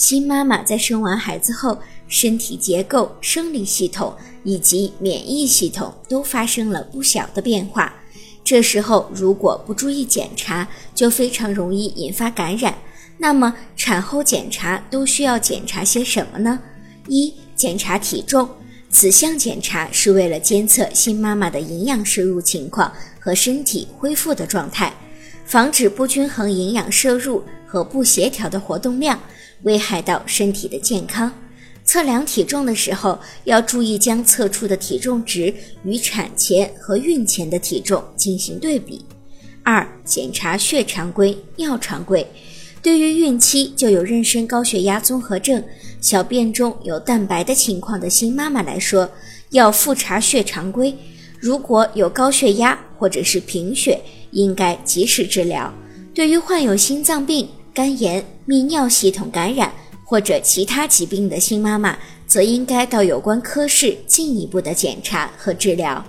新妈妈在生完孩子后，身体结构、生理系统以及免疫系统都发生了不小的变化。这时候如果不注意检查，就非常容易引发感染。那么产后检查都需要检查些什么呢？一、检查体重。此项检查是为了监测新妈妈的营养摄入情况和身体恢复的状态，防止不均衡营养摄入和不协调的活动量危害到身体的健康。测量体重的时候，要注意将测出的体重值与产前和孕前的体重进行对比。二、检查血常规、尿常规。对于孕期就有妊娠高血压综合症、小便中有蛋白的情况的新妈妈来说，要复查血常规。如果有高血压或者是贫血，应该及时治疗。对于患有心脏病、肝炎、泌尿系统感染或者其他疾病的新妈妈，则应该到有关科室进一步的检查和治疗。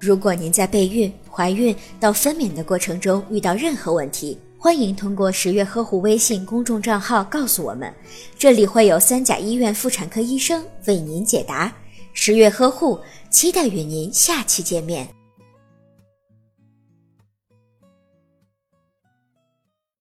如果您在备孕、怀孕到分娩的过程中遇到任何问题，欢迎通过十月呵护微信公众账号告诉我们，这里会有三甲医院妇产科医生为您解答。十月呵护，期待与您下期见面。